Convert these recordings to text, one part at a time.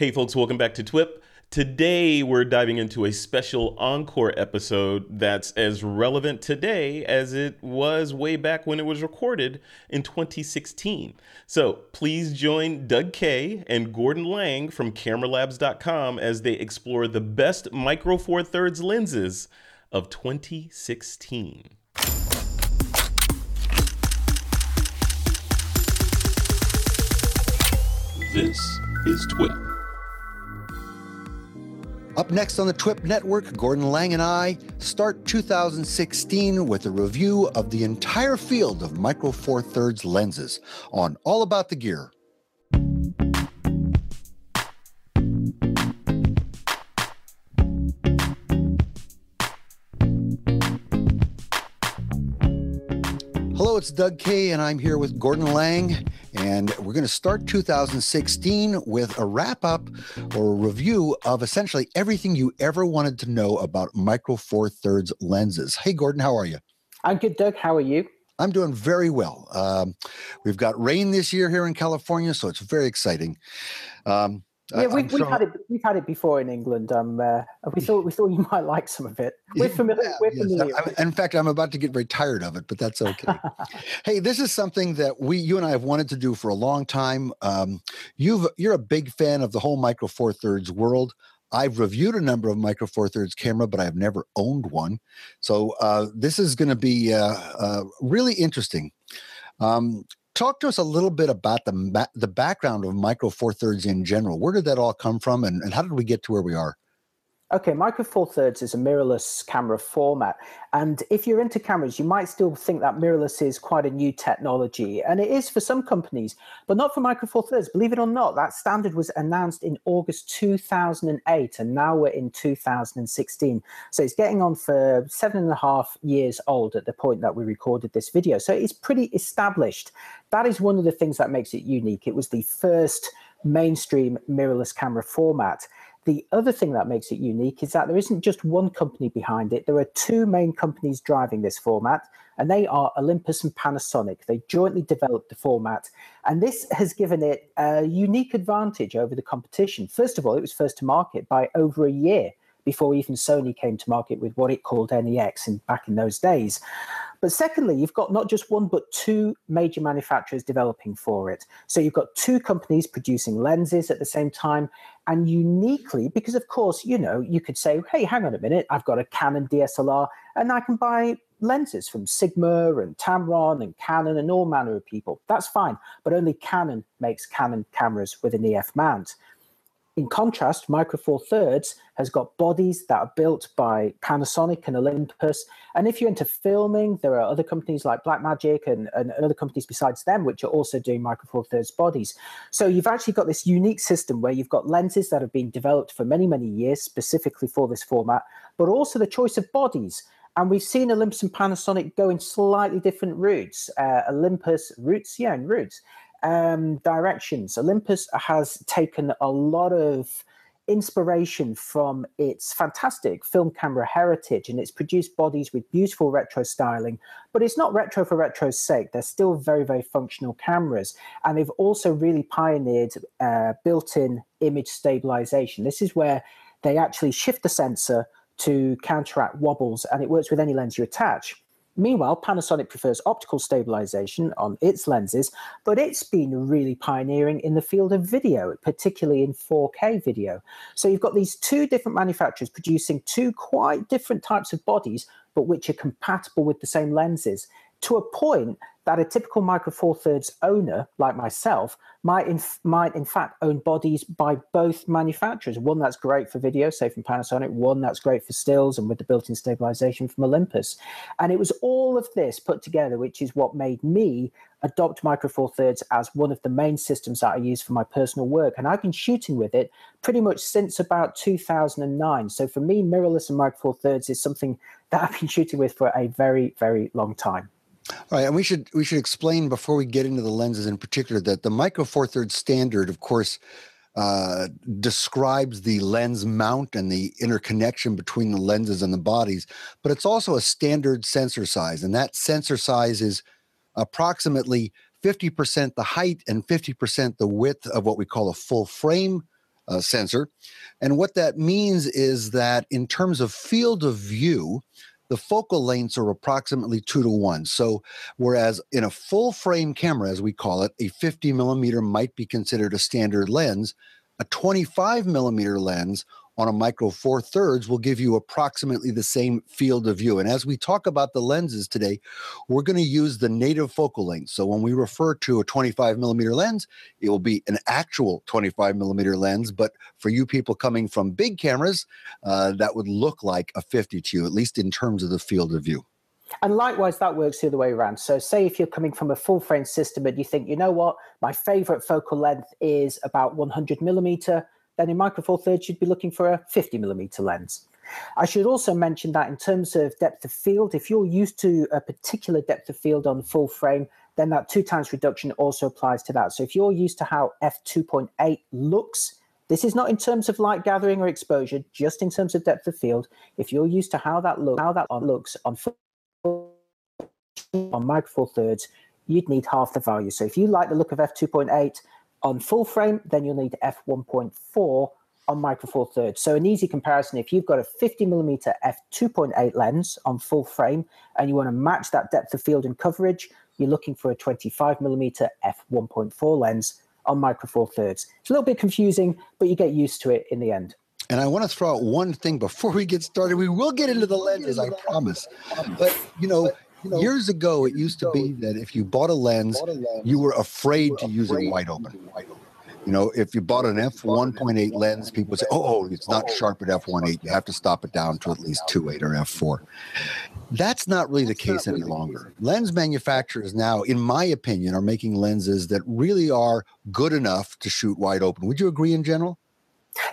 Hey, folks, welcome back to TWIP. Today, we're diving into a special encore episode that's as relevant today as it was way back when it was recorded in 2016. So please join Doug Kaye and Gordon Laing from CameraLabs.com as they explore the best Micro Four Thirds lenses of 2016. This is TWIP. Up next on the TWIP network, Gordon Laing and I start 2016 with a review of the entire field of Micro Four Thirds lenses on All About the Gear. It's Doug Kaye, and I'm here with Gordon Laing. And we're going to start 2016 with a wrap up or a review of essentially everything you ever wanted to know about Micro Four Thirds lenses. Hey, Gordon, how are you? I'm good, Doug. How are you? I'm doing very well. Um, we've got rain this year here in California, so it's very exciting. Um, yeah, we, have had it. We've had it before in England. Um, uh, we thought we thought you might like some of it. We're familiar. Yeah, we're familiar. Yes. in fact, I'm about to get very tired of it, but that's okay. hey, this is something that we, you and I, have wanted to do for a long time. Um, you've you're a big fan of the whole Micro Four Thirds world. I've reviewed a number of Micro Four Thirds camera, but I've never owned one. So uh, this is going to be uh, uh, really interesting. Um, talk to us a little bit about the the background of Micro Four Thirds in general. Where did that all come from, and, and how did we get to where we are? Okay, Micro Four Thirds is a mirrorless camera format. And if you're into cameras, you might still think that mirrorless is quite a new technology. And it is for some companies, but not for Micro Four Thirds. Believe it or not, that standard was announced in August 2008, and now we're in 2016. So it's getting on for seven and a half years old at the point that we recorded this video. So it's pretty established. That is one of the things that makes it unique. It was the first mainstream mirrorless camera format. The other thing that makes it unique is that there isn't just one company behind it. There are two main companies driving this format, and they are Olympus and Panasonic. They jointly developed the format, and this has given it a unique advantage over the competition. First of all, it was first to market by over a year before even Sony came to market with what it called NEX in, back in those days. But secondly, you've got not just one, but two major manufacturers developing for it. So you've got two companies producing lenses at the same time. And uniquely, because of course, you know, you could say, hey, hang on a minute, I've got a Canon DSLR and I can buy lenses from Sigma and Tamron and Canon and all manner of people. That's fine. But only Canon makes Canon cameras with an EF mount. In contrast, Micro Four Thirds has got bodies that are built by Panasonic and Olympus. And if you're into filming, there are other companies like Blackmagic and, and other companies besides them which are also doing Micro Four Thirds bodies. So you've actually got this unique system where you've got lenses that have been developed for many, many years specifically for this format, but also the choice of bodies. And we've seen Olympus and Panasonic go in slightly different routes. Uh, Olympus routes, yeah, and routes um, directions. Olympus has taken a lot of inspiration from its fantastic film camera heritage and it's produced bodies with beautiful retro styling but it's not retro for retro's sake. They're still very very functional cameras and they've also really pioneered uh, built-in image stabilization. This is where they actually shift the sensor to counteract wobbles and it works with any lens you attach Meanwhile, Panasonic prefers optical stabilization on its lenses, but it's been really pioneering in the field of video, particularly in 4K video. So you've got these two different manufacturers producing two quite different types of bodies, but which are compatible with the same lenses to a point that a typical Micro Four Thirds owner, like myself, might in, might in fact own bodies by both manufacturers. One that's great for video, say from Panasonic, one that's great for stills and with the built in stabilization from Olympus. And it was all of this put together, which is what made me adopt Micro Four Thirds as one of the main systems that I use for my personal work. And I've been shooting with it pretty much since about 2009. So for me, mirrorless and Micro Four Thirds is something that I've been shooting with for a very, very long time. All right, and we should we should explain before we get into the lenses in particular that the micro four thirds standard, of course, uh, describes the lens mount and the interconnection between the lenses and the bodies, but it's also a standard sensor size, and that sensor size is approximately 50% the height and 50% the width of what we call a full frame uh, sensor. And what that means is that in terms of field of view, the focal lengths are approximately two to one. So, whereas in a full frame camera, as we call it, a 50 millimeter might be considered a standard lens, a 25 millimeter lens on a micro four thirds will give you approximately the same field of view. And as we talk about the lenses today, we're going to use the native focal length. So when we refer to a 25 millimeter lens, it will be an actual 25 millimeter lens. But for you people coming from big cameras, uh, that would look like a 50 to you, at least in terms of the field of view. And likewise, that works the other way around. So, say if you're coming from a full frame system and you think, you know what, my favorite focal length is about 100 millimeter, then in Micro Four Thirds, you'd be looking for a 50 millimeter lens. I should also mention that in terms of depth of field, if you're used to a particular depth of field on full frame, then that two times reduction also applies to that. So if you're used to how f2.8 looks, this is not in terms of light gathering or exposure, just in terms of depth of field. If you're used to how that look, how that looks on on Micro Four Thirds, you'd need half the value. So if you like the look of f2.8, on full frame, then you'll need f1.4 on micro four thirds. So an easy comparison, if you've got a 50 millimeter f2.8 lens on full frame and you want to match that depth of field and coverage, you're looking for a 25 millimeter f1.4 lens on micro four thirds. It's a little bit confusing, but you get used to it in the end. And I want to throw out one thing before we get started. We will get into the lenses, I promise. But you know, you know, years ago, it used to be that if you bought a lens, you were afraid to use it wide open. You know, if you bought an f1.8 lens, people say, oh, oh, it's not sharp at f1.8. You have to stop it down to at least 2.8 or f4. That's not really the case any longer. Lens manufacturers now, in my opinion, are making lenses that really are good enough to shoot wide open. Would you agree in general?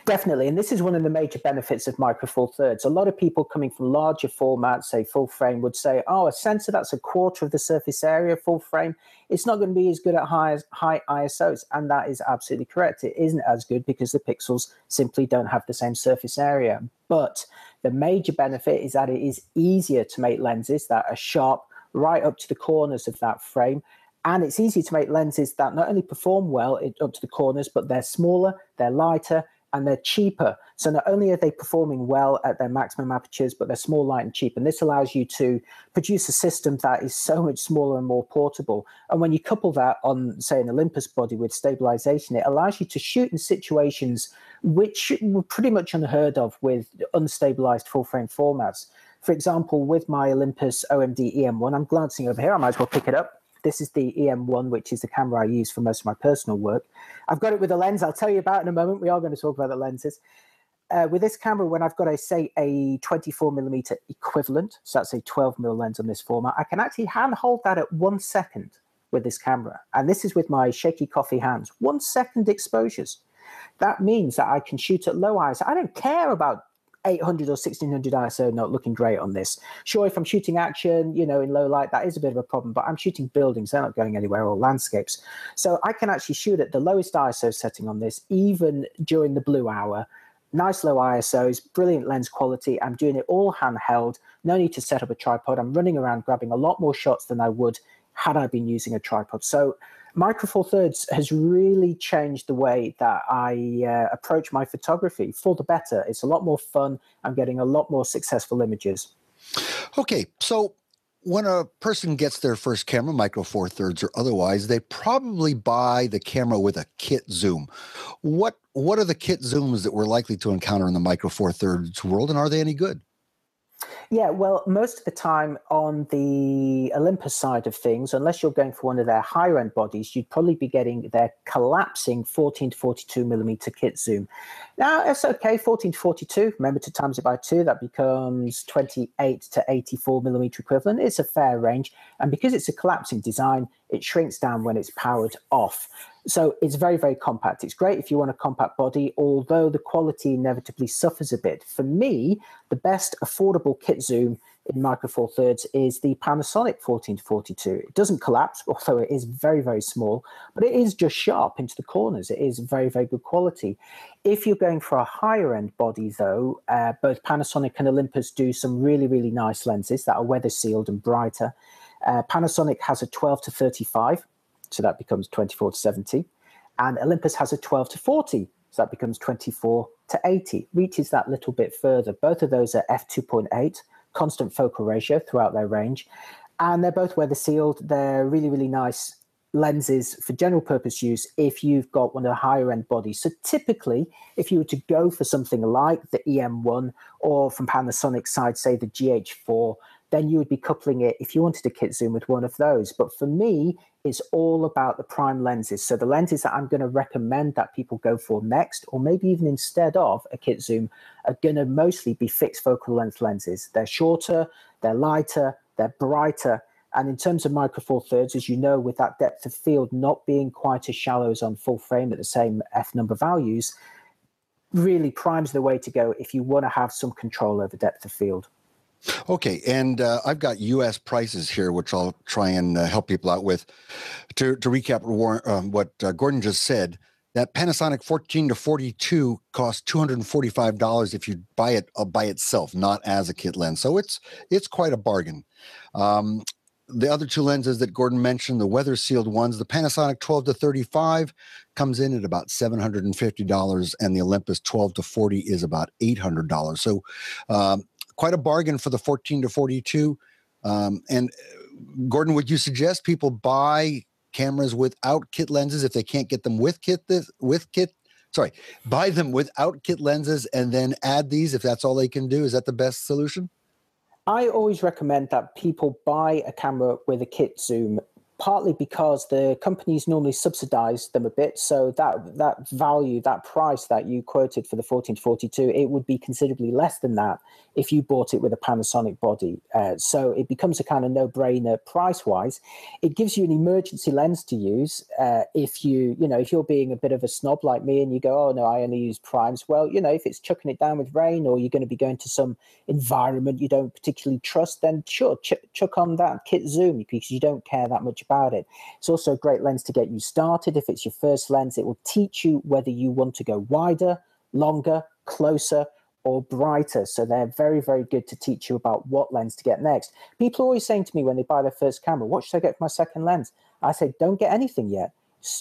Definitely. And this is one of the major benefits of Micro Four Thirds. A lot of people coming from larger formats, say full frame, would say, oh, a sensor that's a quarter of the surface area, full frame, it's not going to be as good at high, high ISOs. And that is absolutely correct. It isn't as good because the pixels simply don't have the same surface area. But the major benefit is that it is easier to make lenses that are sharp right up to the corners of that frame and it's easy to make lenses that not only perform well up to the corners, but they're smaller, they're lighter, and they're cheaper. So not only are they performing well at their maximum apertures, but they're small, light, and cheap. And this allows you to produce a system that is so much smaller and more portable. And when you couple that on, say, an Olympus body with stabilization, it allows you to shoot in situations which were pretty much unheard of with unstabilized full frame formats. For example, with my Olympus OMD EM1, I'm glancing over here, I might as well pick it up. This is the EM1, which is the camera I use for most of my personal work. I've got it with a lens I'll tell you about in a moment. We are going to talk about the lenses. Uh, with this camera, when I've got a say a 24 millimeter equivalent, so that's a 12 mil lens on this format, I can actually hand hold that at one second with this camera. And this is with my shaky coffee hands. One second exposures. That means that I can shoot at low eyes. I don't care about 800 or 1600 ISO not looking great on this. Sure, if I'm shooting action, you know, in low light, that is a bit of a problem, but I'm shooting buildings, they're not going anywhere, or landscapes. So I can actually shoot at the lowest ISO setting on this, even during the blue hour. Nice low ISOs, brilliant lens quality. I'm doing it all handheld, no need to set up a tripod. I'm running around grabbing a lot more shots than I would had I been using a tripod. So Micro Four Thirds has really changed the way that I uh, approach my photography for the better. It's a lot more fun. I'm getting a lot more successful images. Okay, so when a person gets their first camera, Micro Four Thirds or otherwise, they probably buy the camera with a kit zoom. What what are the kit zooms that we're likely to encounter in the Micro Four Thirds world, and are they any good? Yeah, well, most of the time on the Olympus side of things, unless you're going for one of their higher end bodies, you'd probably be getting their collapsing 14 to 42 millimeter kit zoom. Now, it's okay, 14 to 42. Remember to times it by two, that becomes 28 to 84 millimeter equivalent. It's a fair range. And because it's a collapsing design, it shrinks down when it's powered off. So it's very, very compact. It's great if you want a compact body, although the quality inevitably suffers a bit. For me, the best affordable kit zoom in Micro Four Thirds is the Panasonic 14 to 42. It doesn't collapse, although it is very, very small, but it is just sharp into the corners. It is very, very good quality. If you're going for a higher end body, though, uh, both Panasonic and Olympus do some really, really nice lenses that are weather sealed and brighter. Uh, Panasonic has a 12 to 35, so that becomes 24 to 70. And Olympus has a 12 to 40, So that becomes 24 to 80, reaches that little bit further. Both of those are f2.8, constant focal ratio throughout their range. And they're both weather sealed. They're really, really nice lenses for general purpose use if you've got one of the higher end bodies. So typically, if you were to go for something like the EM1 or from Panasonic side, say the GH4, then you would be coupling it if you wanted a kit zoom with one of those. But for me, it's all about the prime lenses. So the lenses that I'm going to recommend that people go for next, or maybe even instead of a kit zoom, are going to mostly be fixed focal length lenses. They're shorter, they're lighter, they're brighter. And in terms of micro four thirds, as you know, with that depth of field not being quite as shallow as on full frame at the same F number values, really primes the way to go if you want to have some control over depth of field. Okay, and uh, I've got U.S. prices here, which I'll try and uh, help people out with. To, to recap um, what uh, Gordon just said, that Panasonic 14 to 42 costs $245 if you buy it uh, by itself, not as a kit lens. So it's it's quite a bargain. Um, the other two lenses that Gordon mentioned, the weather sealed ones, the Panasonic 12 to 35 comes in at about $750, and the Olympus 12 to 40 is about $800. So um, quite a bargain for the 14 to 42. Um, and uh, Gordon, would you suggest people buy cameras without kit lenses if they can't get them with kit this, with kit? Sorry, buy them without kit lenses and then add these if that's all they can do. Is that the best solution? I always recommend that people buy a camera with a kit zoom partly because the companies normally subsidize them a bit so that that value that price that you quoted for the 14 to 42 it would be considerably less than that if you bought it with a panasonic body. Uh, so it becomes a kind of no-brainer price wise it gives you an emergency lens to use uh, if you you know if you're being a bit of a snob like me and you go oh no i only use primes. Well you know if it's chucking it down with rain or you're going to be going to some environment you don't particularly trust then sure ch- chuck on that kit zoom because you don't care that much about it. It's also a great lens to get you started. If it's your first lens, it will teach you whether you want to go wider, longer, closer, or brighter. So they're very, very good to teach you about what lens to get next. People are always saying to me when they buy their first camera, what should I get for my second lens? I say, don't get anything yet.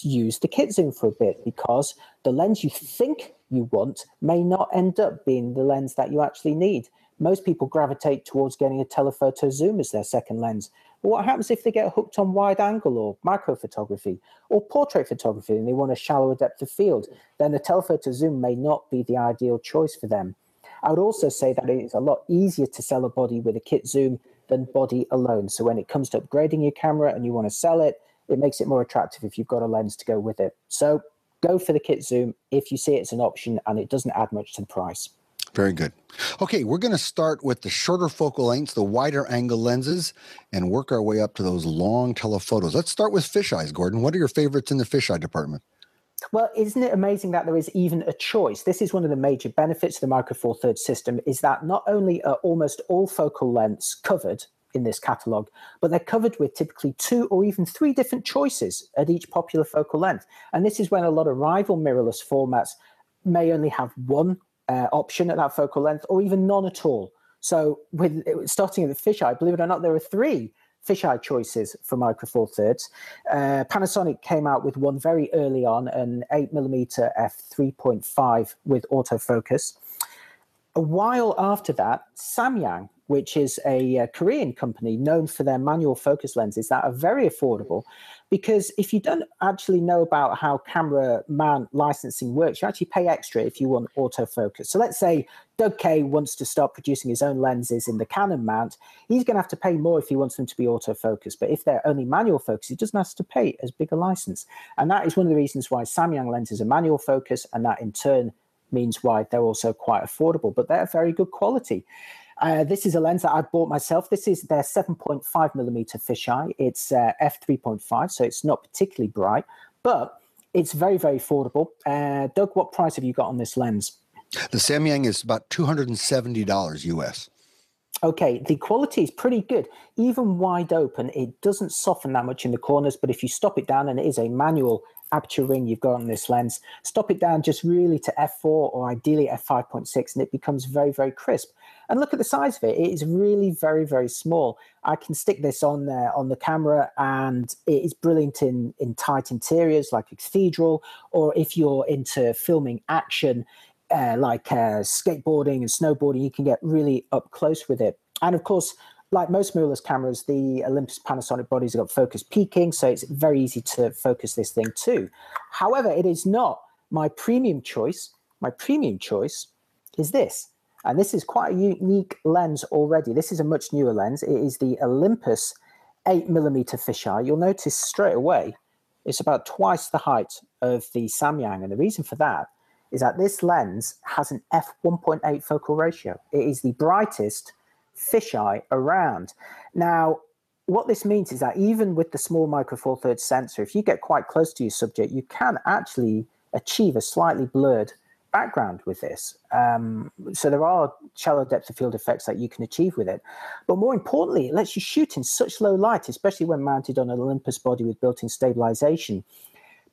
Use the kit zoom for a bit because the lens you think you want may not end up being the lens that you actually need. Most people gravitate towards getting a telephoto zoom as their second lens. What happens if they get hooked on wide angle or micro photography or portrait photography and they want a shallower depth of field? Then the telephoto zoom may not be the ideal choice for them. I would also say that it's a lot easier to sell a body with a kit zoom than body alone. So when it comes to upgrading your camera and you want to sell it, it makes it more attractive if you've got a lens to go with it. So go for the kit zoom if you see it's an option and it doesn't add much to the price. Very good. Okay, we're going to start with the shorter focal lengths, the wider angle lenses, and work our way up to those long telephotos. Let's start with fisheyes, Gordon. What are your favorites in the fisheye department? Well, isn't it amazing that there is even a choice? This is one of the major benefits of the Micro Four Thirds system is that not only are almost all focal lengths covered in this catalog, but they're covered with typically two or even three different choices at each popular focal length. And this is when a lot of rival mirrorless formats may only have one uh, option at that focal length, or even none at all. So, with starting at the fisheye, believe it or not, there are three fisheye choices for Micro Four Thirds. Uh, Panasonic came out with one very early on, an 8mm f 3.5 with autofocus. A while after that, Samyang which is a, a, Korean company known for their manual focus lenses that are very affordable. Because if you don't actually know about how camera man licensing works, you actually pay extra if you want autofocus. So let's say Doug Kaye wants to start producing his own lenses in the Canon mount. He's going to have to pay more if he wants them to be autofocus. But if they're only manual focus, he doesn't have to pay as big a license. And that is one of the reasons why Samyang lenses are manual focus, and that in turn means why they're also quite affordable. But they're very good quality. Uh, this is a lens that I bought myself. This is their 7.5 millimeter fisheye. It's uh, f3.5, so it's not particularly bright, but it's very, very affordable. Uh, Doug, what price have you got on this lens? The Samyang is about $270 US. Okay, the quality is pretty good. Even wide open, it doesn't soften that much in the corners, but if you stop it down and it is a manual aperture ring you've got on this lens, stop it down just really to f4 or ideally f5.6, and it becomes very, very crisp. And look at the size of it; it is really very, very small. I can stick this on there on the camera, and it is brilliant in in tight interiors like a cathedral, or if you're into filming action. Uh, like uh, skateboarding and snowboarding, you can get really up close with it. And of course, like most mirrorless cameras, the Olympus Panasonic bodies have got focus peaking, so it's very easy to focus this thing too. However, it is not my premium choice. My premium choice is this, and this is quite a unique lens already. This is a much newer lens. It is the Olympus 8 millimeter fisheye. You'll notice straight away it's about twice the height of the Samyang, and the reason for that is that this lens has an f1.8 focal ratio. It is the brightest fisheye around. Now, what this means is that even with the small micro four thirds sensor, if you get quite close to your subject, you can actually achieve a slightly blurred background with this. Um, so there are shallow depth of field effects that you can achieve with it. But more importantly, it lets you shoot in such low light, especially when mounted on an Olympus body with built-in stabilization,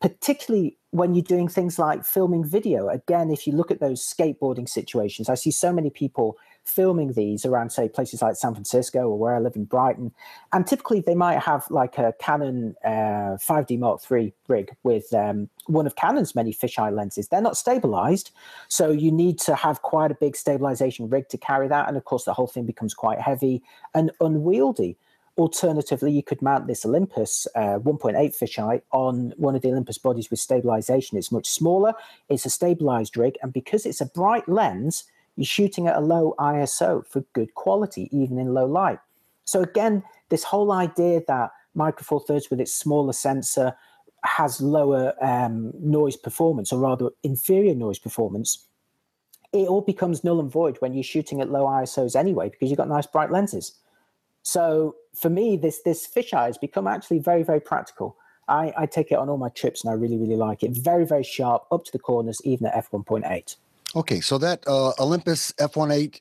particularly when you're doing things like filming video. Again, if you look at those skateboarding situations, I see so many people filming these around, say, places like San Francisco or where I live in Brighton. And typically they might have like a Canon uh, 5D Mark III rig with um, one of Canon's many fisheye lenses. They're not stabilized. So you need to have quite a big stabilization rig to carry that. And of course, the whole thing becomes quite heavy and unwieldy. Alternatively, you could mount this Olympus uh, 1.8 fisheye on one of the Olympus bodies with stabilization. It's much smaller, it's a stabilized rig, and because it's a bright lens, you're shooting at a low ISO for good quality, even in low light. So again, this whole idea that Micro Four Thirds with its smaller sensor has lower um, noise performance, or rather inferior noise performance, it all becomes null and void when you're shooting at low ISOs anyway, because you've got nice bright lenses. So for me, this this fisheye has become actually very, very practical. I, I take it on all my trips and I really, really like it. Very, very sharp, up to the corners, even at f1.8. Okay, so that uh, Olympus F18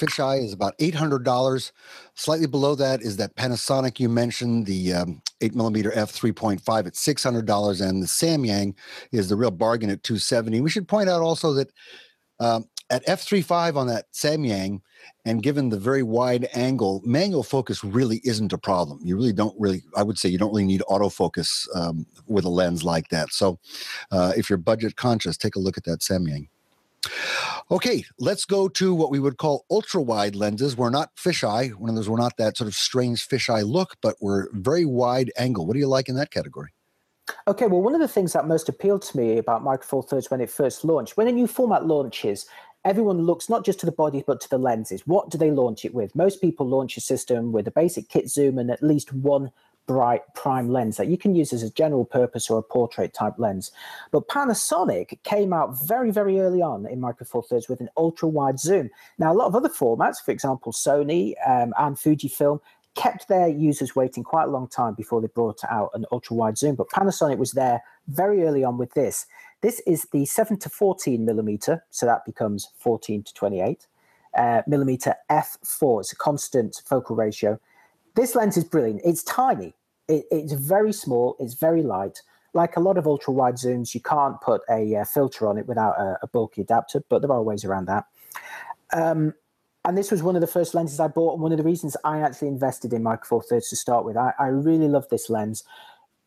fisheye is about eight hundred dollars. Slightly below that is that Panasonic you mentioned, the um, eight millimeter f three point five at six hundred dollars, and the Samyang is the real bargain at two seventy. We should point out also that um, at f 35 on that Samyang, and given the very wide angle, manual focus really isn't a problem. You really don't really, I would say, you don't really need autofocus um, with a lens like that. So, uh, if you're budget conscious, take a look at that Samyang. Okay, let's go to what we would call ultra wide lenses. We're not fisheye. One of those, we're not that sort of strange fisheye look, but we're very wide angle. What do you like in that category? Okay, well, one of the things that most appealed to me about Micro Four Thirds when it first launched, when a new format launches, everyone looks not just to the body but to the lenses. What do they launch it with? Most people launch a system with a basic kit zoom and at least one bright prime lens that you can use as a general purpose or a portrait type lens. But Panasonic came out very, very early on in Micro Four Thirds with an ultra wide zoom. Now, a lot of other formats, for example, Sony um, and Fujifilm, kept their users waiting quite a long time before they brought out an ultra wide zoom. But Panasonic was there very early on with this. This is the 7 to 14 millimeter, so that becomes 14 to 28 uh, millimeter f4. It's a constant focal ratio. This lens is brilliant. It's tiny. It, it's very small. It's very light. Like a lot of ultra wide zooms, you can't put a uh, filter on it without a, a, bulky adapter, but there are ways around that. Um, and this was one of the first lenses I bought, and one of the reasons I actually invested in Micro Four Thirds to start with. I, I really love this lens.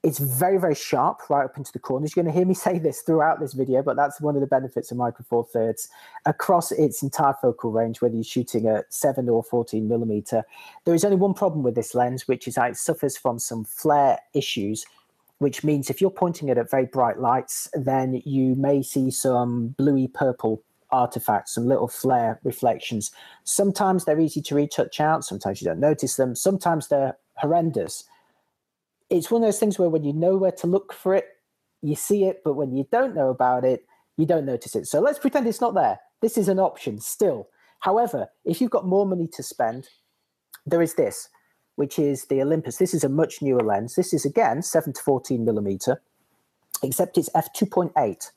It's very, very sharp right up into the corners. You're going to hear me say this throughout this video, but that's one of the benefits of Micro Four Thirds across its entire focal range, whether you're shooting at 7 or 14 millimeter. There is only one problem with this lens, which is it suffers from some flare issues, which means if you're pointing it at very bright lights, then you may see some bluey purple artifacts, some little flare reflections. Sometimes they're easy to retouch out, sometimes you don't notice them, sometimes they're horrendous it's one of those things where when you know where to look for it, you see it, but when you don't know about it, you don't notice it. So let's pretend it's not there. This is an option still. However, if you've got more money to spend, there is this, which is the Olympus. This is a much newer lens. This is again 7 to 14 millimeter, except it's f2.8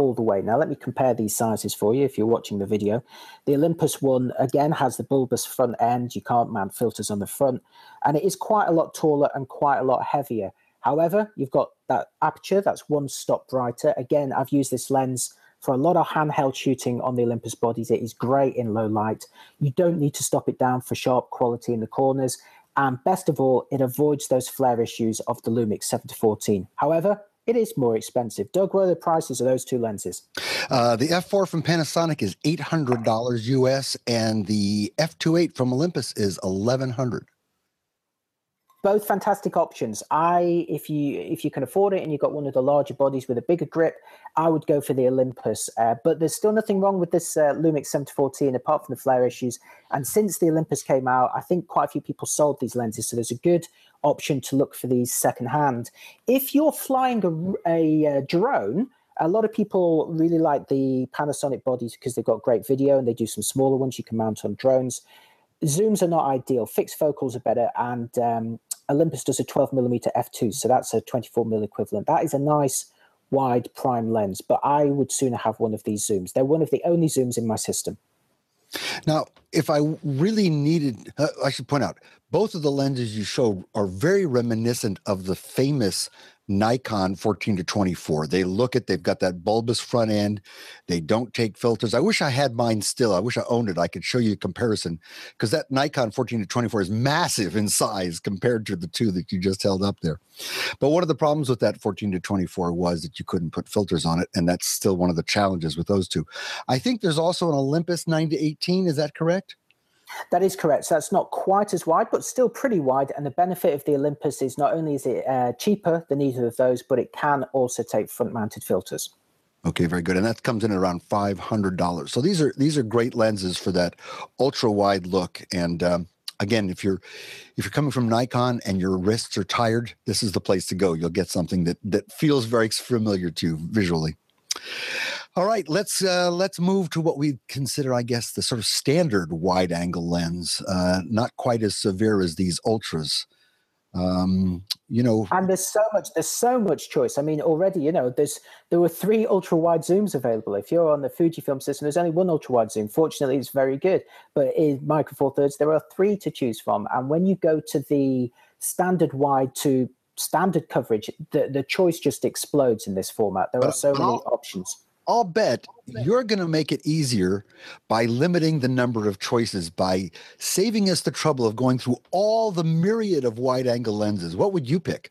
all the way. Now, let me compare these sizes for you if you're watching the video. The Olympus one, again, has the bulbous front end. You can't mount filters on the front. And it is quite a lot taller and quite a lot heavier. However, you've got that aperture that's one stop brighter. Again, I've used this lens for a lot of handheld shooting on the Olympus bodies. It is great in low light. You don't need to stop it down for sharp quality in the corners. And best of all, it avoids those flare issues of the Lumix 7 to 14. However, it is more expensive. Doug, what are the prices of those two lenses? Uh, the F4 from Panasonic is $800 US, and the F28 from Olympus is 1100 both fantastic options. I, if you if you can afford it and you've got one of the larger bodies with a bigger grip, I would go for the Olympus. Uh, but there's still nothing wrong with this uh, Lumix 714 apart from the flare issues. And since the Olympus came out, I think quite a few people sold these lenses, so there's a good option to look for these secondhand. If you're flying a, a, a drone. A lot of people really like the Panasonic bodies because they've got great video and they do some smaller ones you can mount on drones zooms are not ideal. Fixed focals are better, and um, Olympus does a 12 millimeter f2, so that's a 24 mil equivalent. That is a nice wide prime lens, but I would sooner have one of these zooms. They're one of the only zooms in my system. Now, if I really needed, uh, I should point out, both of the lenses you show are very reminiscent of the famous Nikon 14 to 24. They look at, they've got that bulbous front end. They don't take filters. I wish I had mine still. I wish I owned it. I could show you a comparison because that Nikon 14 to 24 is massive in size compared to the two that you just held up there. But one of the problems with that 14 to 24 was that you couldn't put filters on it. And that's still one of the challenges with those two. I think there's also an Olympus 9 to 18. Is that correct? That is correct. So that's not quite as wide, but still pretty wide. And the benefit of the Olympus is not only is it uh, cheaper than either of those, but it can also take front-mounted filters. Okay, very good, and that comes in at around five hundred dollars. So these are these are great lenses for that ultra wide look. And um, again, if you're if you're coming from Nikon and your wrists are tired, this is the place to go. You'll get something that that feels very familiar to you visually. All right, let's uh, let's move to what we consider, I guess, the sort of standard wide-angle lens. Uh, not quite as severe as these ultras. Um, you know, and there's so much there's so much choice. I mean, already, you know, there's there were three ultra-wide zooms available. If you're on the Fujifilm system, there's only one ultra-wide zoom. Fortunately, it's very good. But in Micro Four Thirds, there are three to choose from. And when you go to the standard wide to standard coverage, the, the choice just explodes in this format. There are so many options I'll bet you're going to make it easier by limiting the number of choices, by saving us the trouble of going through all the myriad of wide angle lenses. What would you pick?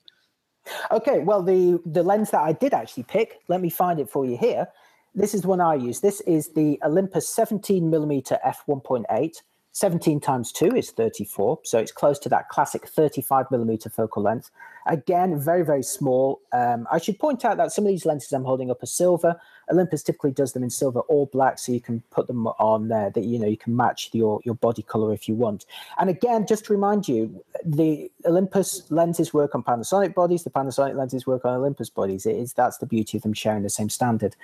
Okay, well, the, the lens that I did actually pick, let me find it for you here. This is one I use. This is the Olympus 17 millimeter f1.8. 17 times 2 is 34, so it's close to that classic 35 millimeter focal length. Again, very, very small. Um, I should point out that some of these lenses I'm holding up are silver. Olympus typically does them in silver or black, so you can put them on there that you know you can match your your body color if you want. And again, just to remind you, the Olympus lenses work on Panasonic bodies. The Panasonic lenses work on Olympus bodies. It is that's the beauty of them sharing the same standard.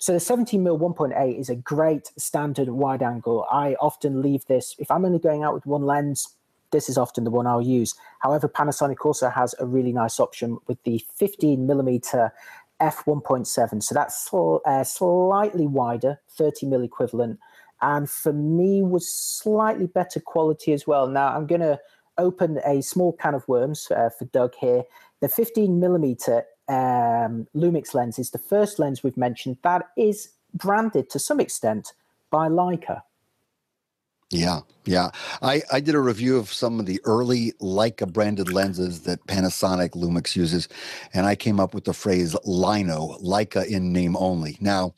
So the 17 mm 1.8 is a great standard wide angle. I often leave this if I'm only going out with one lens this is often the one I'll use. However, Panasonic also has a really nice option with the 15 millimeter f1.7. So that's sl- uh, slightly wider, 30 mil equivalent. And for me, was slightly better quality as well. Now I'm going to open a small can of worms uh, for Doug here. The 15 millimeter um, Lumix lens is the first lens we've mentioned that is branded to some extent by Leica. Yeah, yeah. I, I did a review of some of the early Leica branded lenses that Panasonic Lumix uses, and I came up with the phrase Lino, Leica in name only. Now,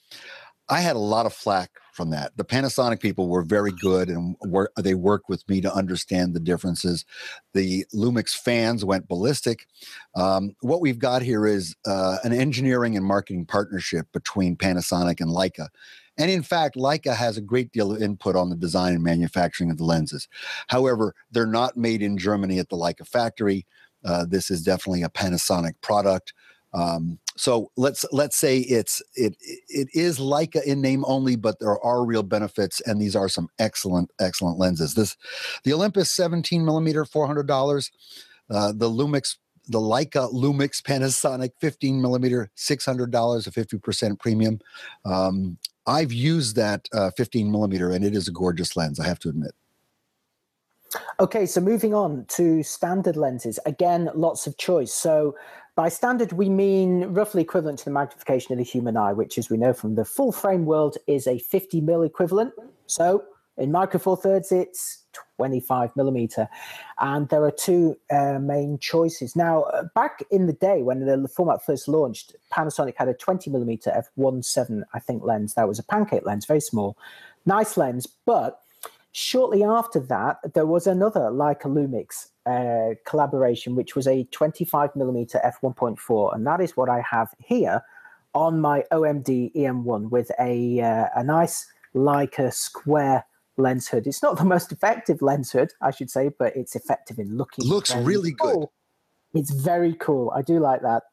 I had a lot of flack from that. The Panasonic people were very good and were, they worked with me to understand the differences. The Lumix fans went ballistic. Um, what we've got here is uh, an engineering and marketing partnership between Panasonic and Leica. And in fact, Leica has a great deal of input on the design and manufacturing of the lenses. However, they're not made in Germany at the Leica factory. Uh, this is definitely a Panasonic product. Um, so let's let's say it's it it is Leica in name only, but there are real benefits, and these are some excellent excellent lenses. This the Olympus 17 millimeter, four hundred dollars. Uh, the Lumix the Leica Lumix Panasonic 15 millimeter, $600, a 50% premium. Um, I've used that uh, 15 millimeter, and it is a gorgeous lens. I have to admit. Okay, so moving on to standard lenses. Again, lots of choice. So by standard, we mean roughly equivalent to the magnification of the human eye, which, as we know from the full frame world, is a 50 mil equivalent. So in Micro Four Thirds, it's 25 millimeter. And there are two uh, main choices. Now, uh, back in the day when the format first launched, Panasonic had a 20 millimeter f1.7, I think, lens. That was a pancake lens, very small. Nice lens. But shortly after that, there was another Leica Lumix uh, collaboration, which was a 25 millimeter f1.4. And that is what I have here on my OMD EM1 with a, uh, a nice Leica square lens hood. It's not the most effective lens hood, I should say, but it's effective in looking. Looks really cool. good. It's very cool. I do like that.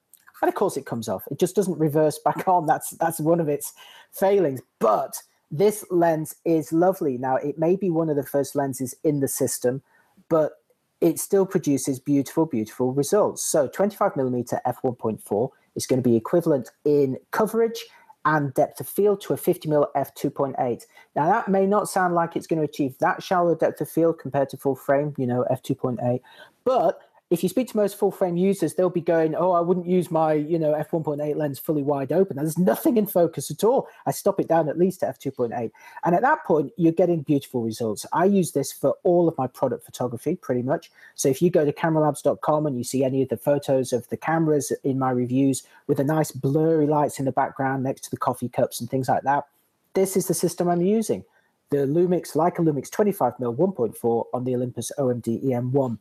And of course, it comes off. It just doesn't reverse back on. That's that's one of its failings. But this lens is lovely. Now, it may be one of the first lenses in the system, but it still produces beautiful, beautiful results. So 25 millimeter f1.4 is going to be equivalent in coverage and depth of field to a 50 mm f2.8. Now that may not sound like it's going to achieve that shallow depth of field compared to full frame, you know, f2.8, but if you speak to most full frame users, they'll be going, "Oh, I wouldn't use my, you know, f1.8 lens fully wide open. There's nothing in focus at all. I stop it down at least to f2.8." And at that point, you're getting beautiful results. I use this for all of my product photography, pretty much. So if you go to cameralabs.com and you see any of the photos of the cameras in my reviews with the nice blurry lights in the background next to the coffee cups and things like that, this is the system I'm using. The Lumix Leica Lumix 25mm 1.4 on the Olympus OMD EM1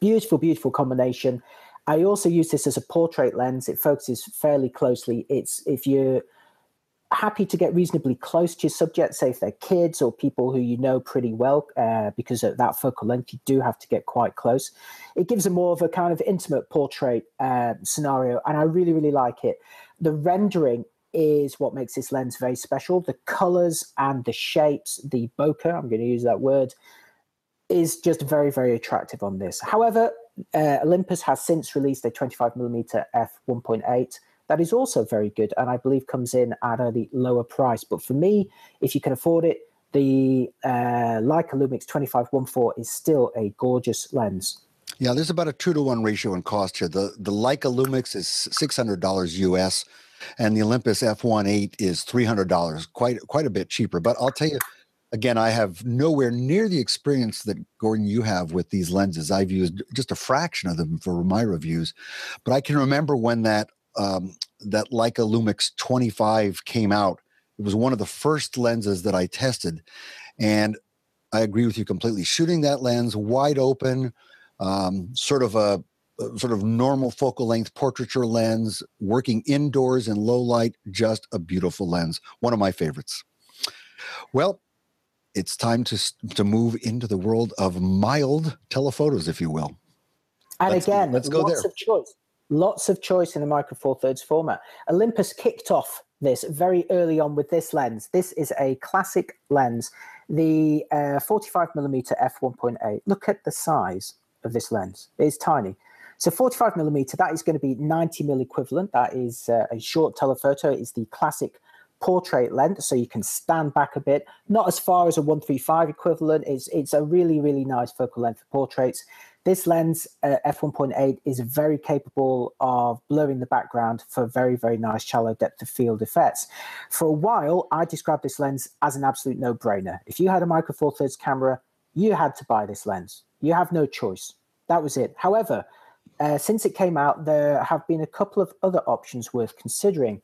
beautiful, beautiful combination. I also use this as a portrait lens. It focuses fairly closely. It's if you're happy to get reasonably close to your subject, say if they're kids or people who you know pretty well, uh, because at that focal length you do have to get quite close. It gives a more of a kind of intimate portrait uh, scenario, and I really, really like it. The rendering is what makes this lens very special. The colors and the shapes, the bokeh, I'm going to use that word, is just very, very attractive on this. However, uh, Olympus has since released a 25mm f1.8 that is also very good and I believe comes in at a lower price. But for me, if you can afford it, the uh, Leica Lumix 2514 is still a gorgeous lens. Yeah, there's about a two to one ratio in cost here. The the Leica Lumix is six hundred dollars US, and the Olympus F1.8 is three hundred dollars, quite quite a bit cheaper. But I'll tell you, again, I have nowhere near the experience that Gordon you have with these lenses. I've used just a fraction of them for my reviews, but I can remember when that um, that Leica Lumix 25 came out. It was one of the first lenses that I tested, and I agree with you completely. Shooting that lens wide open, um, sort of a sort of normal focal length portraiture lens, working indoors in low light, just a beautiful lens. One of my favorites. Well, it's time to to move into the world of mild telephotos, if you will. And let's again, let's go lots there. of choice. Lots of choice in the Micro Four Thirds format. Olympus kicked off this very early on with this lens. This is a classic lens, the uh, 45 millimeter f1.8. Look at the size of this lens. It's tiny. So 45 millimeter, that is going to be 90 mil equivalent. That is uh, a short telephoto. It's the classic portrait length, so you can stand back a bit. Not as far as a 135 equivalent. It's it's a really really nice focal length for portraits. This lens uh, f1.8 is very capable of blurring the background for very very nice shallow depth of field effects. For a while, I described this lens as an absolute no brainer. If you had a Micro Four Thirds camera, you had to buy this lens. You have no choice. That was it. However, uh, since it came out, there have been a couple of other options worth considering.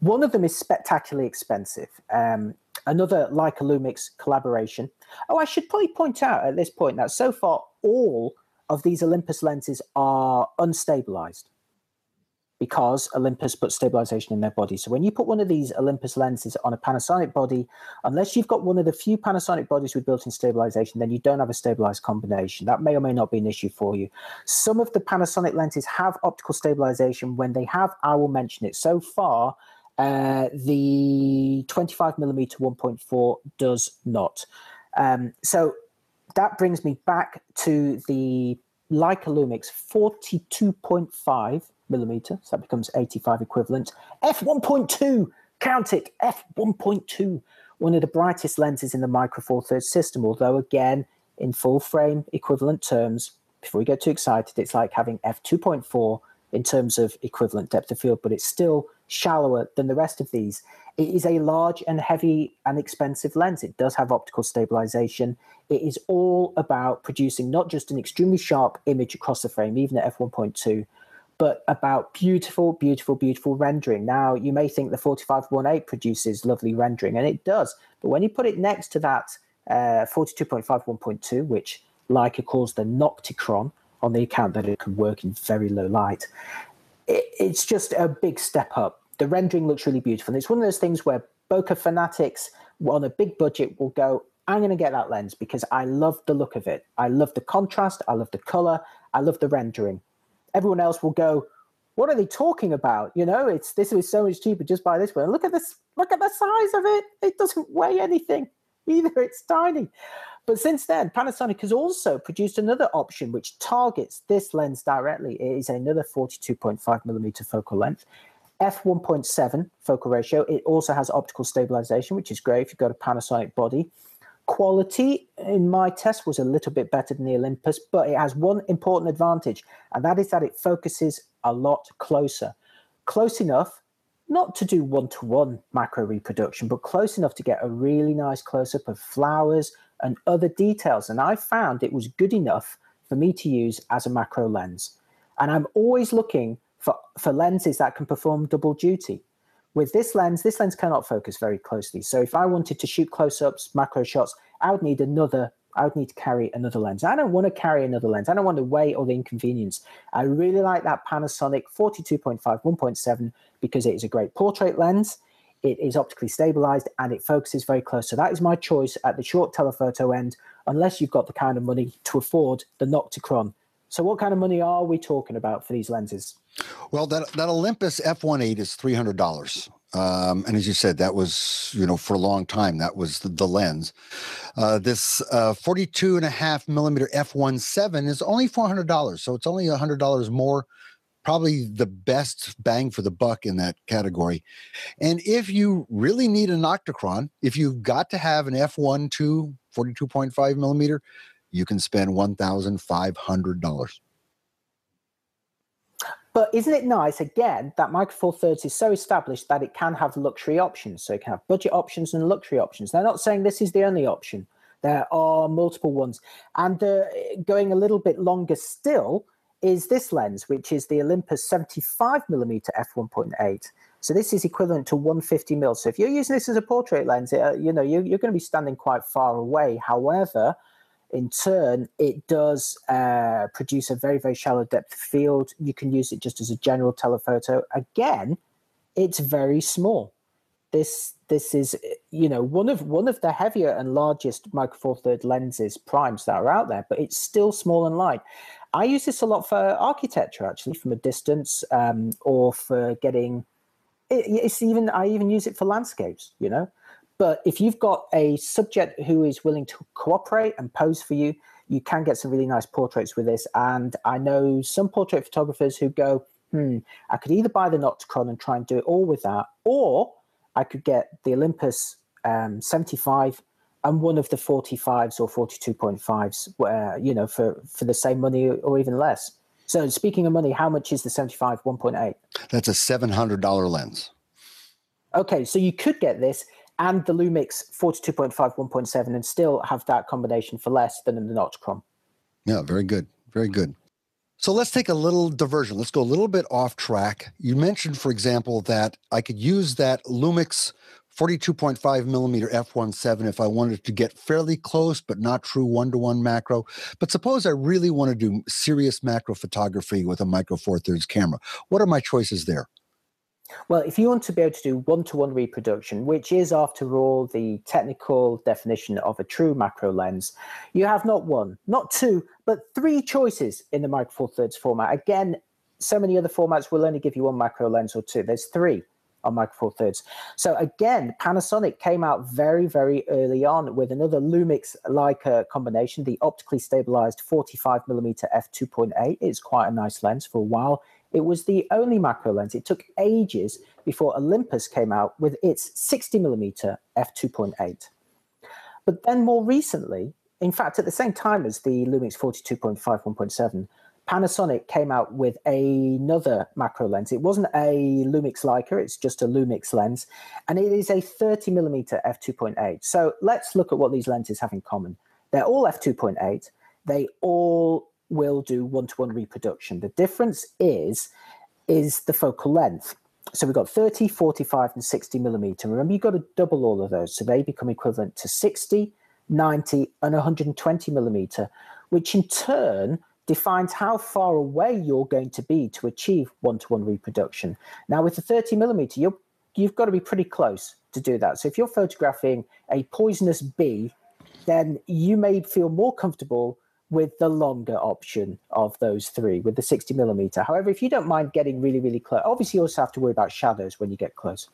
One of them is spectacularly expensive. Um, another Leica Lumix collaboration. Oh, I should probably point out at this point that so far all of these Olympus lenses are unstabilized because Olympus put stabilization in their body. So when you put one of these Olympus lenses on a Panasonic body, unless you've got one of the few Panasonic bodies with built-in stabilization, then you don't have a stabilized combination. That may or may not be an issue for you. Some of the Panasonic lenses have optical stabilization. When they have, I will mention it. So far, uh, the 25 millimeter 1.4 does not. Um, so that brings me back to the Leica Lumix 42.5 millimeter. So that becomes 85 equivalent. F1.2, count it, F1.2. One of the brightest lenses in the Micro Four Thirds system, although again, in full frame equivalent terms, before we get too excited, it's like having F2.4 in terms of equivalent depth of field, but it's still shallower than the rest of these. It is a large and heavy and expensive lens. It does have optical stabilization. It is all about producing not just an extremely sharp image across the frame, even at f1.2, but about beautiful, beautiful, beautiful rendering. Now, you may think the 4518 produces lovely rendering, and it does. But when you put it next to that uh, 42.5 1.2, which Leica calls the Nocticron, on the account that it can work in very low light, it, it's just a big step up. The rendering looks really beautiful. And it's one of those things where bokeh fanatics on a big budget will go, I'm going to get that lens because I love the look of it. I love the contrast. I love the color. I love the rendering. Everyone else will go, what are they talking about? You know, it's this is so much cheaper. Just buy this one. Look at this. Look at the size of it. It doesn't weigh anything either. It's tiny. But since then, Panasonic has also produced another option which targets this lens directly. It is another 42.5 millimeter focal length, f1.7 focal ratio. It also has optical stabilization, which is great if you've got a Panasonic body. Quality in my test was a little bit better than the Olympus, but it has one important advantage, and that is that it focuses a lot closer. Close enough not to do one to one macro reproduction, but close enough to get a really nice close up of flowers and other details. And I found it was good enough for me to use as a macro lens. And I'm always looking for, for lenses that can perform double duty. With this lens, this lens cannot focus very closely. So if I wanted to shoot close ups, macro shots, I would need another I would need to carry another lens. I don't want to carry another lens. I don't want the weight or the inconvenience. I really like that Panasonic 42.5 1.7 because it is a great portrait lens. It is optically stabilized and it focuses very close. So that is my choice at the short telephoto end, unless you've got the kind of money to afford the Nocticron. So what kind of money are we talking about for these lenses? Well, that that Olympus F1.8 is three hundred dollars. Um, and as you said, that was, you know, for a long time, that was the, the lens. Uh, this uh, 42 and a half millimeter f1.7 is only $400. So it's only $100 more, probably the best bang for the buck in that category. And if you really need an Nocticron, if you've got to have an f1.2 42.5 millimeter, you can spend $1,500. But isn't it nice again that Micro Four Thirds is so established that it can have luxury options? So it can have budget options and luxury options. They're not saying this is the only option. There are multiple ones. And uh, going a little bit longer still is this lens, which is the Olympus 75 millimeter f1.8. So this is equivalent to 150 mil. So if you're using this as a portrait lens, uh, you know you're, you're going to be standing quite far away. However, in turn, it does uh, produce a very, very shallow depth field. You can use it just as a general telephoto. Again, it's very small. This this is you know one of one of the heavier and largest micro four third lenses primes that are out there, but it's still small and light. I use this a lot for architecture actually from a distance um, or for getting. It, it's even I even use it for landscapes. You know, but if you've got a subject who is willing to cooperate and pose for you, you can get some really nice portraits with this. And I know some portrait photographers who go, hmm, I could either buy the Nocticron and try and do it all with that, or I could get the Olympus um, 75 and one of the 45s or 42.5s, where, you know, for, for the same money or even less. So speaking of money, how much is the 75 1.8? That's a $700 lens. Okay, so you could get this and the Lumix 42.5 1.7 and still have that combination for less than in the Nocticron. Yeah, very good. Very good. So let's take a little diversion. Let's go a little bit off track. You mentioned, for example, that I could use that Lumix 42.5 millimeter f1.7 if I wanted to get fairly close, but not true one to one macro. But suppose I really want to do serious macro photography with a micro four thirds camera. What are my choices there? Well, if you want to be able to do one to one reproduction, which is, after all, the technical definition of a true macro lens, you have not one, not two, but three choices in the Micro Four Thirds format. Again, so many other formats will only give you one macro lens or two. There's three on Micro Four Thirds. So again, Panasonic came out very, very early on with another Lumix Leica combination, the optically stabilized 45 millimeter f2.8. It's quite a nice lens for a while. It was the only macro lens. It took ages before Olympus came out with its 60 millimeter f2.8. But then more recently, in fact, at the same time as the Lumix 42.5 1.7, Panasonic came out with another macro lens. It wasn't a Lumix Leica, it's just a Lumix lens, and it is a 30 millimeter f2.8. So let's look at what these lenses have in common. They're all f2.8. They all will do one-to-one reproduction. The difference is is the focal length. So we've got 30, 45, and 60 millimeter. Remember, you've got to double all of those. So they become equivalent to 60, 90, and 120 millimeter, which in turn defines how far away you're going to be to achieve one-to-one reproduction. Now, with the 30 millimeter, you you've got to be pretty close to do that. So if you're photographing a poisonous bee, then you may feel more comfortable with the longer option of those three, with the 60 millimeter. However, if you don't mind getting really, really close, obviously you also have to worry about shadows when you get close.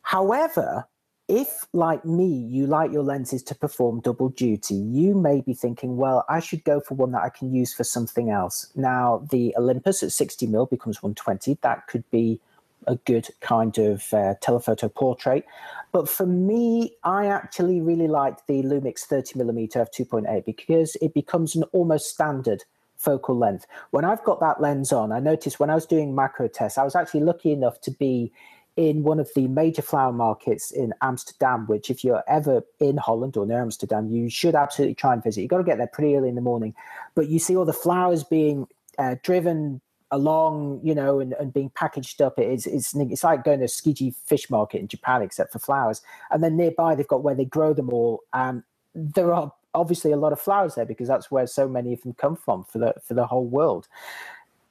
However, if, like me, you like your lenses to perform double duty, you may be thinking, well, I should go for one that I can use for something else. Now, the Olympus at 60 mil becomes 120. That could be a good kind of uh, telephoto portrait. But for me, I actually really like the Lumix 30 millimeter f2.8 because it becomes an almost standard focal length. When I've got that lens on, I noticed when I was doing macro tests, I was actually lucky enough to be in one of the major flower markets in Amsterdam, which if you're ever in Holland or near Amsterdam, you should absolutely try and visit. You've got to get there pretty early in the morning. But you see all the flowers being uh, driven along, you know, and, and being packaged up. It's, it's it's like going to a Tsukiji fish market in Japan, except for flowers. And then nearby, they've got where they grow them all. And there are obviously a lot of flowers there because that's where so many of them come from for the for the whole world.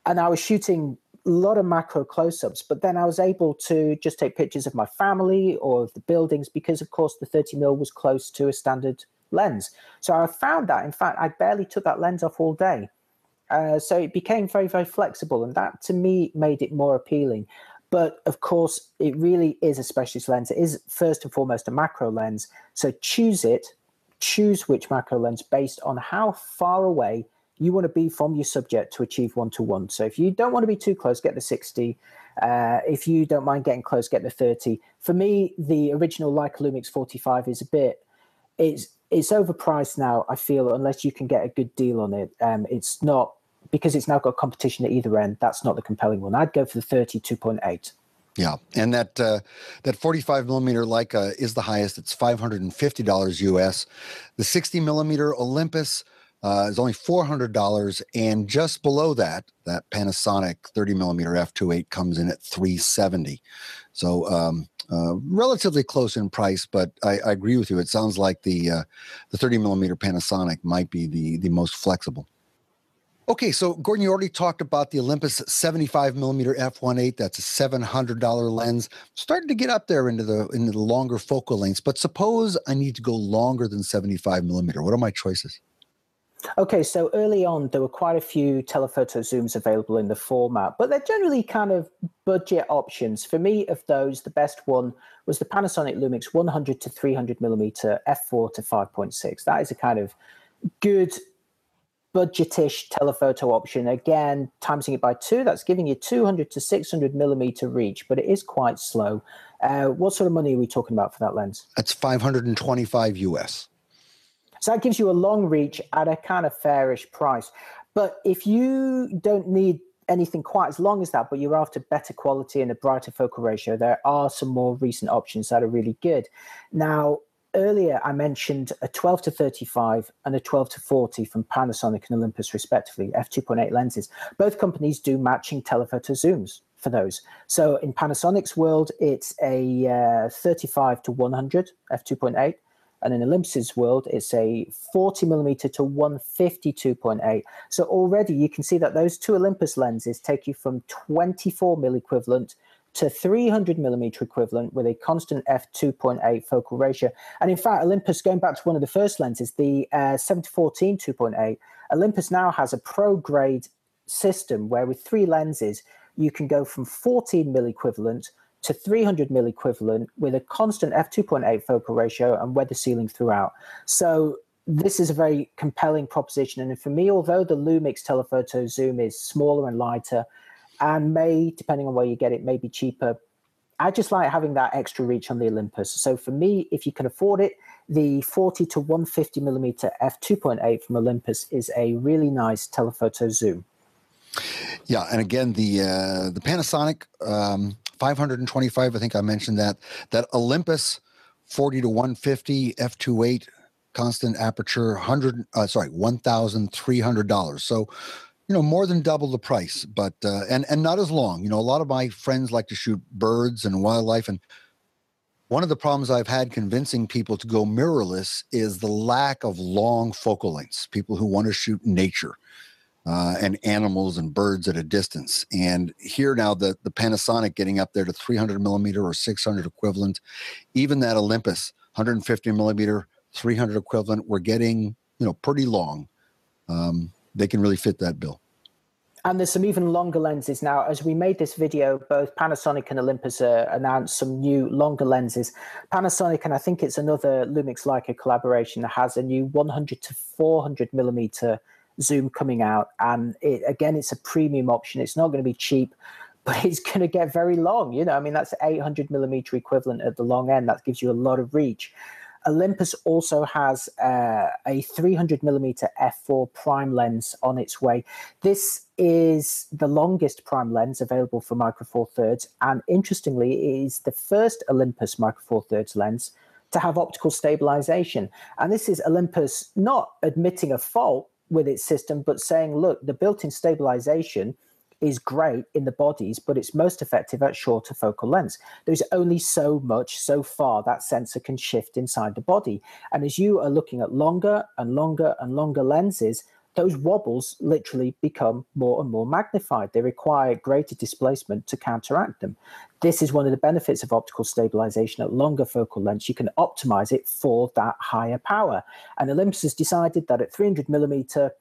And I was shooting lot of macro close-ups, but then I was able to just take pictures of my family or of the buildings because, of course, the 30 mil was close to a standard lens. So I found that, in fact, I barely took that lens off all day. Uh, so it became very, very flexible, and that to me made it more appealing. But of course, it really is a specialist lens. It is first and foremost a macro lens. So choose it, choose which macro lens based on how far away you want to be from your subject to achieve one to one. So if you don't want to be too close, get the 60. Uh, if you don't mind getting close, get the 30. For me, the original Leica Lumix 45 is a bit, it's it's overpriced now. I feel unless you can get a good deal on it, um, it's not because it's now got competition at either end. That's not the compelling one. I'd go for the 32.8. Yeah, and that uh, that 45 millimeter Leica is the highest. It's 550 dollars US. The 60 millimeter Olympus uh, is only $400. And just below that, that Panasonic 30 millimeter f2.8 comes in at 370. So um, uh, relatively close in price, but I, I, agree with you. It sounds like the uh, the 30 millimeter Panasonic might be the the most flexible. Okay, so Gordon, you already talked about the Olympus 75 millimeter f1.8. That's a $700 lens. Starting to get up there into the into the longer focal lengths. But suppose I need to go longer than 75 millimeter. What are my choices? Okay, so early on, there were quite a few telephoto zooms available in the format, but they're generally kind of budget options. For me, of those, the best one was the Panasonic Lumix 100 to 300 millimeter f4 to 5.6. That is a kind of good budgetish telephoto option. Again, timesing it by two, that's giving you 200 to 600 millimeter reach, but it is quite slow. Uh, what sort of money are we talking about for that lens? That's 525 US. So that gives you a long reach at a kind of fairish price. But if you don't need anything quite as long as that, but you're after better quality and a brighter focal ratio, there are some more recent options that are really good. Now, earlier I mentioned a 12 to 35 and a 12 to 40 from Panasonic and Olympus, respectively, f2.8 lenses. Both companies do matching telephoto zooms for those. So in Panasonic's world, it's a uh, 35 to 100 f2.8 and in Olympus's world, it's a 40 millimeter to 152.8. So already you can see that those two Olympus lenses take you from 24 mil equivalent to 300 millimeter equivalent with a constant f2.8 focal ratio. And in fact, Olympus, going back to one of the first lenses, the uh, 714 2.8, Olympus now has a pro grade system where with three lenses, you can go from 14 mil equivalent to 300 mil equivalent with a constant f2.8 focal ratio and weather sealing throughout. So this is a very compelling proposition. And for me, although the Lumix telephoto zoom is smaller and lighter and may, depending on where you get it, may be cheaper, I just like having that extra reach on the Olympus. So for me, if you can afford it, the 40 to 150 millimeter f2.8 from Olympus is a really nice telephoto zoom. Yeah, and again, the uh, the Panasonic um, 525, I think I mentioned that. That Olympus 40 to 150 f2.8 constant aperture, 100, uh, sorry, $1,300. So, you know, more than double the price, but, uh, and, and not as long. You know, a lot of my friends like to shoot birds and wildlife. And one of the problems I've had convincing people to go mirrorless is the lack of long focal lengths, people who want to shoot nature uh, and animals and birds at a distance. And here now, the the Panasonic getting up there to 300 millimeter or 600 equivalent, even that Olympus 150 millimeter, 300 equivalent, we're getting you know pretty long. Um, they can really fit that bill. And there's some even longer lenses now. As we made this video, both Panasonic and Olympus uh, announced some new longer lenses. Panasonic, and I think it's another Lumix Leica collaboration, that has a new 100 to 400 millimeter Zoom coming out. And it, again, it's a premium option. It's not going to be cheap, but it's going to get very long. You know, I mean, that's 800 millimeter equivalent at the long end. That gives you a lot of reach. Olympus also has uh, a 300 millimeter f4 prime lens on its way. This is the longest prime lens available for Micro Four Thirds, and interestingly, it is the first Olympus Micro Four Thirds lens to have optical stabilization. And this is Olympus not admitting a fault, with its system, but saying, look, the built-in stabilization is great in the bodies, but it's most effective at shorter focal lengths. There's only so much, so far that sensor can shift inside the body. And as you are looking at longer and longer and longer lenses, those wobbles literally become more and more magnified. They require greater displacement to counteract them. This is one of the benefits of optical stabilization at longer focal lengths. You can optimize it for that higher power. And Olympus has decided that at 300 millimeter,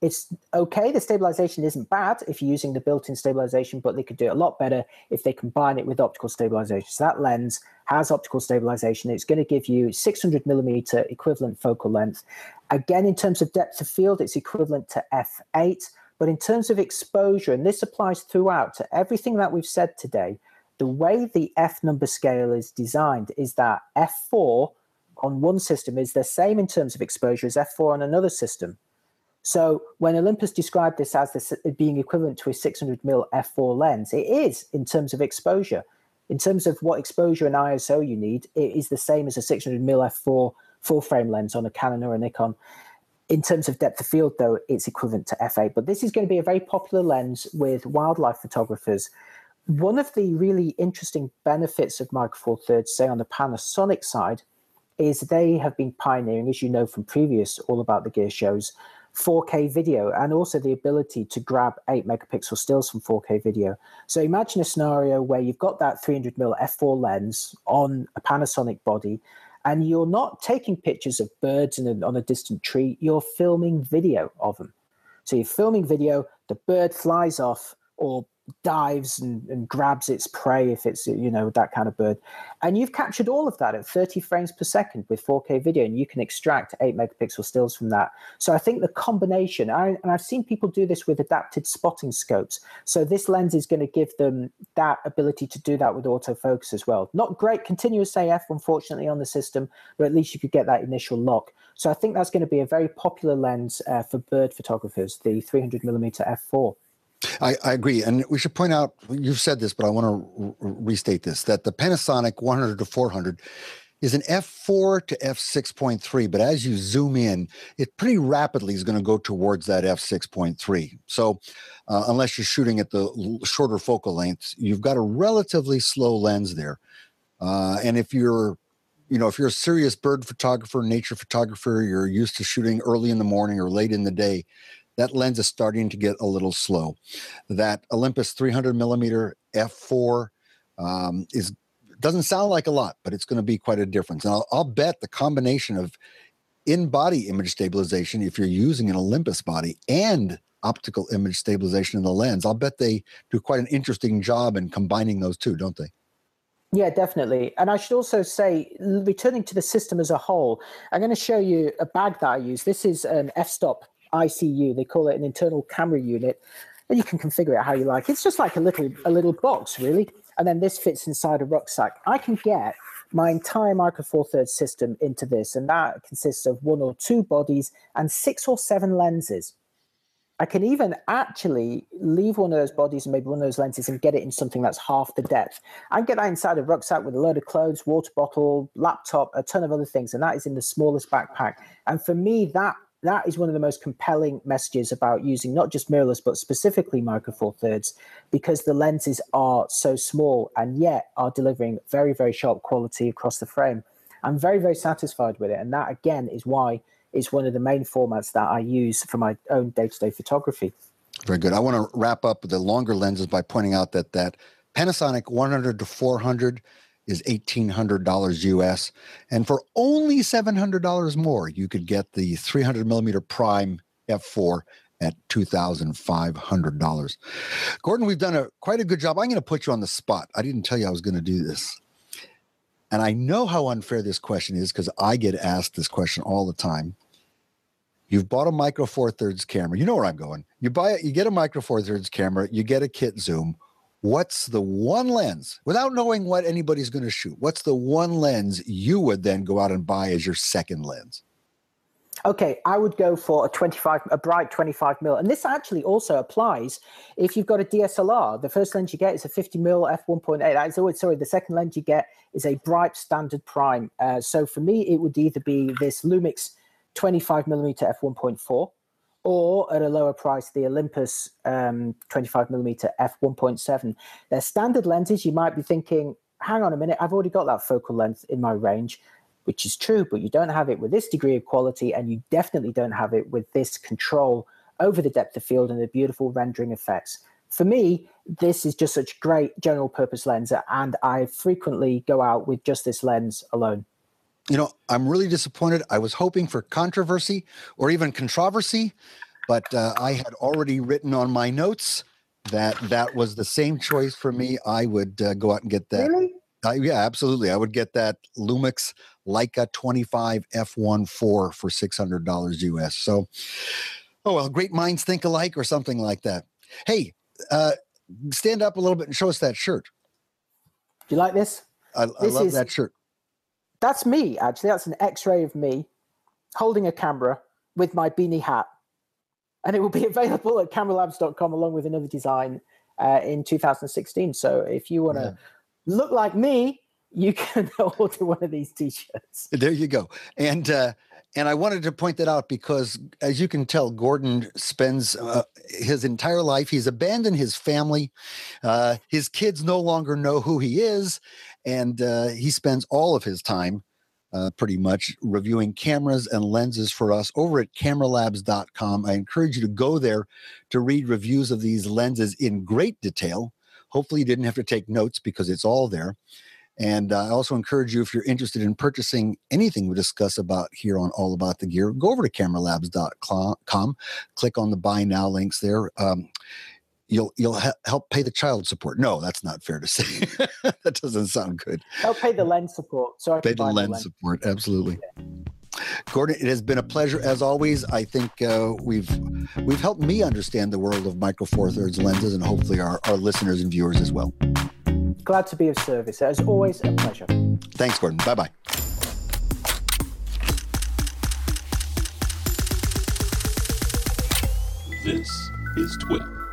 it's okay. The stabilization isn't bad if you're using the built-in stabilization, but they could do it a lot better if they combine it with optical stabilization. So that lens has optical stabilization. It's going to give you 600 millimeter equivalent focal length. Again, in terms of depth of field, it's equivalent to f8. But in terms of exposure, and this applies throughout to everything that we've said today, the way the f number scale is designed is that f4 on one system is the same in terms of exposure as f4 on another system. So when Olympus described this as this being equivalent to a 600 mil f4 lens, it is in terms of exposure. In terms of what exposure and ISO you need, it is the same as a 600 mil f4 full frame lens on a Canon or a Nikon. In terms of depth of field, though, it's equivalent to f8. But this is going to be a very popular lens with wildlife photographers. One of the really interesting benefits of Micro Four Thirds, say on the Panasonic side, is they have been pioneering, as you know from previous All About the Gear shows, 4K video and also the ability to grab 8 megapixel stills from 4K video. So imagine a scenario where you've got that 300 mm f4 lens on a Panasonic body and you're not taking pictures of birds a, on a distant tree, you're filming video of them. So you're filming video, the bird flies off or dives and, and, grabs its prey if it's you know that kind of bird. And you've captured all of that at 30 frames per second with 4k video and you can extract 8 megapixel stills from that. So i think the combination I, and i've seen people do this with adapted spotting scopes. So this lens is going to give them that ability to do that with autofocus as well. Not great continuous af unfortunately on the system but at least you could get that initial lock. So i think that's going to be a very popular lens uh, for bird photographers the 300 millimeter f4 I, I, agree. And we should point out, you've said this, but I want to restate this that the Panasonic 100 to 400 is an f4 to f6.3. But as you zoom in, it pretty rapidly is going to go towards that f6.3. So, uh, unless you're shooting at the shorter focal lengths, you've got a relatively slow lens there. Uh, and if you're you know, if you're a serious bird photographer, nature photographer, you're used to shooting early in the morning or late in the day, that lens is starting to get a little slow. That Olympus 300 millimeter f4 um, is doesn't sound like a lot, but it's going to be quite a difference. And I'll, I'll bet the combination of in-body image stabilization, if you're using an Olympus body, and optical image stabilization in the lens, I'll bet they do quite an interesting job in combining those two, don't they? Yeah, definitely. And I should also say, returning to the system as a whole, I'm going to show you a bag that I use. This is an f-stop ICU. They call it an internal camera unit, and you can configure it how you like. It's just like a little a little box, really. And then this fits inside a rucksack. I can get my entire Micro Four Thirds system into this, and that consists of one or two bodies and six or seven lenses. I can even actually leave one of those bodies and maybe one of those lenses and get it in something that's half the depth. I can get that inside a rucksack with a load of clothes, water bottle, laptop, a ton of other things, and that is in the smallest backpack. And for me, that that is one of the most compelling messages about using not just mirrorless but specifically micro four thirds because the lenses are so small and yet are delivering very very sharp quality across the frame. I'm very very satisfied with it and that again is why it's one of the main formats that i use for my own day-to-day photography. Very good. I want to wrap up the longer lenses by pointing out that that panasonic 100 to 400 is $1,800 US. And for only $700 more, you could get the 300 millimeter prime f4 at $2,500. Gordon, we've done a quite a good job. I'm going to put you on the spot. I didn't tell you I was going to do this. And I know how unfair this question is because I get asked this question all the time. You've bought a micro four thirds camera. You know where I'm going. You buy it, you get a micro four thirds camera, you get a kit zoom what's the one lens without knowing what anybody's going to shoot what's the one lens you would then go out and buy as your second lens? Okay i would go for a 25 a bright 25 mil and this actually also applies if you've got a dslr the first lens you get is a 50 mil f1.8 always sorry the second lens you get is a bright standard prime. Uh, so for me it would either be this lumix 25 millimeter f1.4 or at a lower price, the Olympus um, 25 millimeter f1.7. They're standard lenses. You might be thinking, hang on a minute, I've already got that focal length in my range, which is true, but you don't have it with this degree of quality, and you definitely don't have it with this control over the depth of field and the beautiful rendering effects. For me, this is just such great general purpose lens, and I frequently go out with just this lens alone you know, I'm really disappointed. I was hoping for controversy or even controversy, but uh, I had already written on my notes that that was the same choice for me. I would uh, go out and get that. Really? Uh, yeah, absolutely. I would get that Lumix Leica 25 F1.4 for $600 US. So, oh, well, great minds think alike or something like that. Hey, uh, stand up a little bit and show us that shirt. Do you like this? I, I love is, that shirt. That's me, actually. That's an x ray of me holding a camera with my beanie hat. And it will be available at cameralabs.com along with another design uh, in 2016. So if you want to yeah. look like me, you can order one of these t-shirts. There you go. And uh, and I wanted to point that out because, as you can tell, Gordon spends uh, his entire life. He's abandoned his family. Uh, his kids no longer know who he is, and uh, he spends all of his time uh, pretty much reviewing cameras and lenses for us over at cameralabs.com. I encourage you to go there to read reviews of these lenses in great detail. Hopefully, you didn't have to take notes because it's all there. And uh, I also encourage you, if you're interested in purchasing anything we discuss about here on All About the Gear, go over to cameralabs.com, click on the buy now links there. Um, you'll you'll ha- help pay the child support. No, that's not fair to say. that doesn't sound good. Help pay the lens support. So I pay the lens, lens, support. Absolutely. Yeah. Gordon, it has been a pleasure as always. I think uh, we've we've helped me understand the world of micro four thirds lenses, and hopefully our, our listeners and viewers as well. Glad to be of service. As always, a pleasure. Thanks, Gordon. Bye bye. This is TWIP.